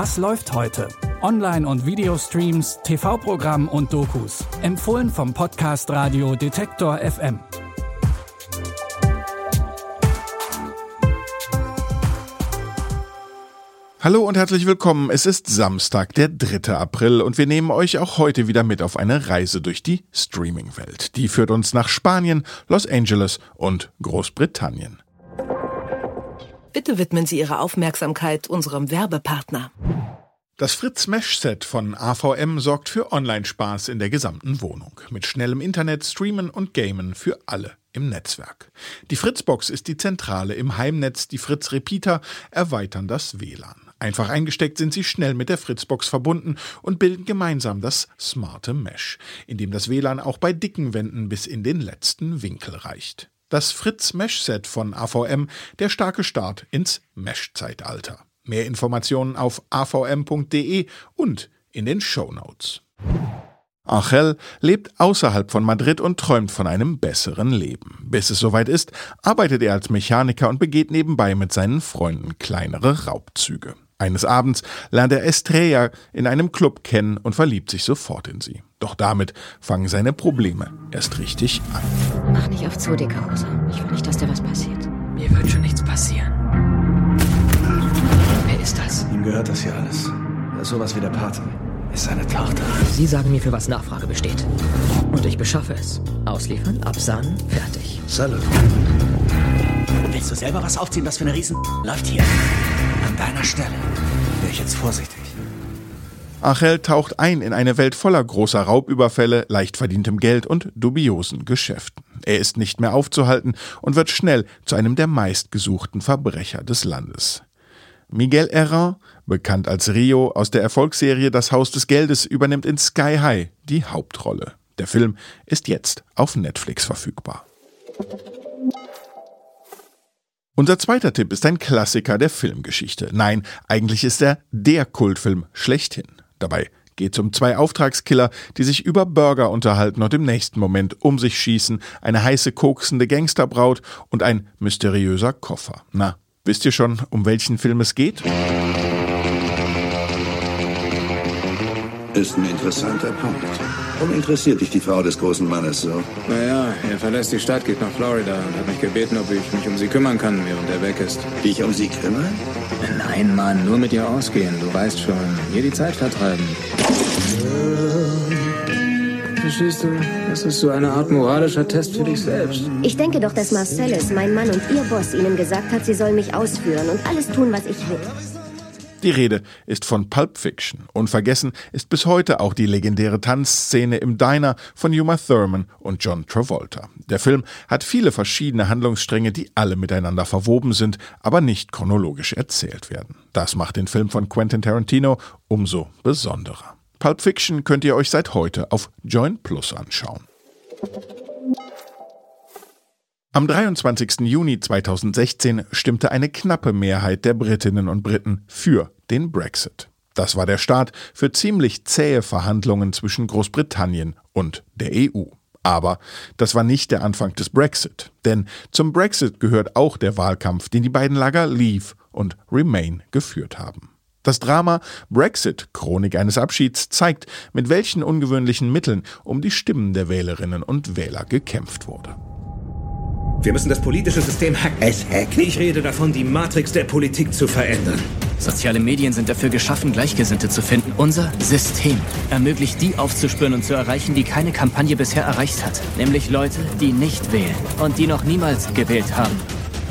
Was läuft heute? Online- und Videostreams, TV-Programm und Dokus. Empfohlen vom Podcast Radio Detektor FM. Hallo und herzlich willkommen. Es ist Samstag, der 3. April und wir nehmen euch auch heute wieder mit auf eine Reise durch die Streaming-Welt. Die führt uns nach Spanien, Los Angeles und Großbritannien. Bitte widmen Sie Ihre Aufmerksamkeit unserem Werbepartner. Das Fritz Mesh Set von AVM sorgt für Online-Spaß in der gesamten Wohnung. Mit schnellem Internet, Streamen und Gamen für alle im Netzwerk. Die Fritzbox ist die Zentrale im Heimnetz, die Fritz Repeater erweitern das WLAN. Einfach eingesteckt sind sie schnell mit der Fritzbox verbunden und bilden gemeinsam das smarte Mesh, in dem das WLAN auch bei dicken Wänden bis in den letzten Winkel reicht. Das Fritz Mesh Set von AVM, der starke Start ins Mesh-Zeitalter. Mehr Informationen auf avm.de und in den Show Notes. Angel lebt außerhalb von Madrid und träumt von einem besseren Leben. Bis es soweit ist, arbeitet er als Mechaniker und begeht nebenbei mit seinen Freunden kleinere Raubzüge. Eines Abends lernt er Estrella in einem Club kennen und verliebt sich sofort in sie. Doch damit fangen seine Probleme erst richtig an. Mach nicht auf zu, dicke Hose. Ich will nicht, dass dir was passiert. Mir wird schon nichts passieren. Wer ist das? Ihm gehört das hier alles. Er ist sowas wie der Pate. Ist seine Tochter. Sie sagen mir, für was Nachfrage besteht. Und ich beschaffe es. Ausliefern, absahnen, fertig. Salut. Willst du selber was aufziehen, was für eine Riesen läuft hier? Deiner Stelle wäre ich jetzt vorsichtig. Achel taucht ein in eine Welt voller großer Raubüberfälle, leicht verdientem Geld und dubiosen Geschäften. Er ist nicht mehr aufzuhalten und wird schnell zu einem der meistgesuchten Verbrecher des Landes. Miguel Herrán, bekannt als Rio aus der Erfolgsserie Das Haus des Geldes, übernimmt in Sky High die Hauptrolle. Der Film ist jetzt auf Netflix verfügbar. Unser zweiter Tipp ist ein Klassiker der Filmgeschichte. Nein, eigentlich ist er der Kultfilm schlechthin. Dabei geht es um zwei Auftragskiller, die sich über Burger unterhalten und im nächsten Moment um sich schießen, eine heiße koksende Gangsterbraut und ein mysteriöser Koffer. Na, wisst ihr schon, um welchen Film es geht? Ist ein interessanter Punkt. Warum interessiert dich die Frau des großen Mannes so? Naja, er verlässt die Stadt, geht nach Florida und hat mich gebeten, ob ich mich um sie kümmern kann, während er weg ist. Dich um sie kümmern? Nein, Mann, nur mit ihr ausgehen. Du weißt schon, hier die Zeit vertreiben. Verstehst du? Das ist so eine Art moralischer Test für dich selbst. Ich denke doch, dass Marcellus, mein Mann und ihr Boss, ihnen gesagt hat, sie sollen mich ausführen und alles tun, was ich will. Die Rede ist von Pulp Fiction. Unvergessen ist bis heute auch die legendäre Tanzszene im Diner von Uma Thurman und John Travolta. Der Film hat viele verschiedene Handlungsstränge, die alle miteinander verwoben sind, aber nicht chronologisch erzählt werden. Das macht den Film von Quentin Tarantino umso besonderer. Pulp Fiction könnt ihr euch seit heute auf Join Plus anschauen. Am 23. Juni 2016 stimmte eine knappe Mehrheit der Britinnen und Briten für den Brexit. Das war der Start für ziemlich zähe Verhandlungen zwischen Großbritannien und der EU. Aber das war nicht der Anfang des Brexit, denn zum Brexit gehört auch der Wahlkampf, den die beiden Lager Leave und Remain geführt haben. Das Drama Brexit, Chronik eines Abschieds, zeigt, mit welchen ungewöhnlichen Mitteln um die Stimmen der Wählerinnen und Wähler gekämpft wurde. Wir müssen das politische System hacken. Es hacken? Ich rede davon, die Matrix der Politik zu verändern. Soziale Medien sind dafür geschaffen, Gleichgesinnte zu finden. Unser System ermöglicht, die aufzuspüren und zu erreichen, die keine Kampagne bisher erreicht hat. Nämlich Leute, die nicht wählen und die noch niemals gewählt haben.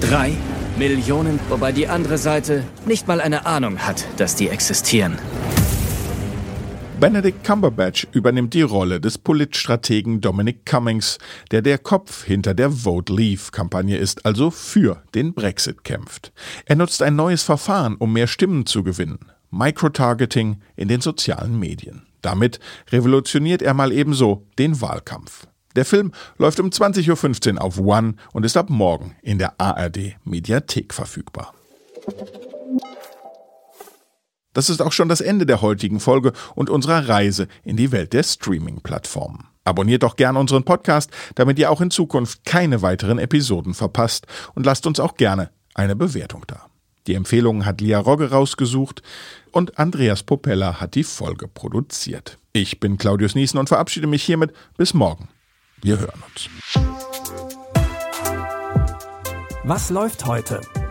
Drei Millionen, wobei die andere Seite nicht mal eine Ahnung hat, dass die existieren. Benedict Cumberbatch übernimmt die Rolle des Politstrategen Dominic Cummings, der der Kopf hinter der Vote Leave-Kampagne ist, also für den Brexit kämpft. Er nutzt ein neues Verfahren, um mehr Stimmen zu gewinnen. Microtargeting in den sozialen Medien. Damit revolutioniert er mal ebenso den Wahlkampf. Der Film läuft um 20.15 Uhr auf One und ist ab morgen in der ARD Mediathek verfügbar. Das ist auch schon das Ende der heutigen Folge und unserer Reise in die Welt der Streaming-Plattformen. Abonniert doch gerne unseren Podcast, damit ihr auch in Zukunft keine weiteren Episoden verpasst und lasst uns auch gerne eine Bewertung da. Die Empfehlungen hat Lia Rogge rausgesucht und Andreas Popella hat die Folge produziert. Ich bin Claudius Niesen und verabschiede mich hiermit bis morgen. Wir hören uns. Was läuft heute?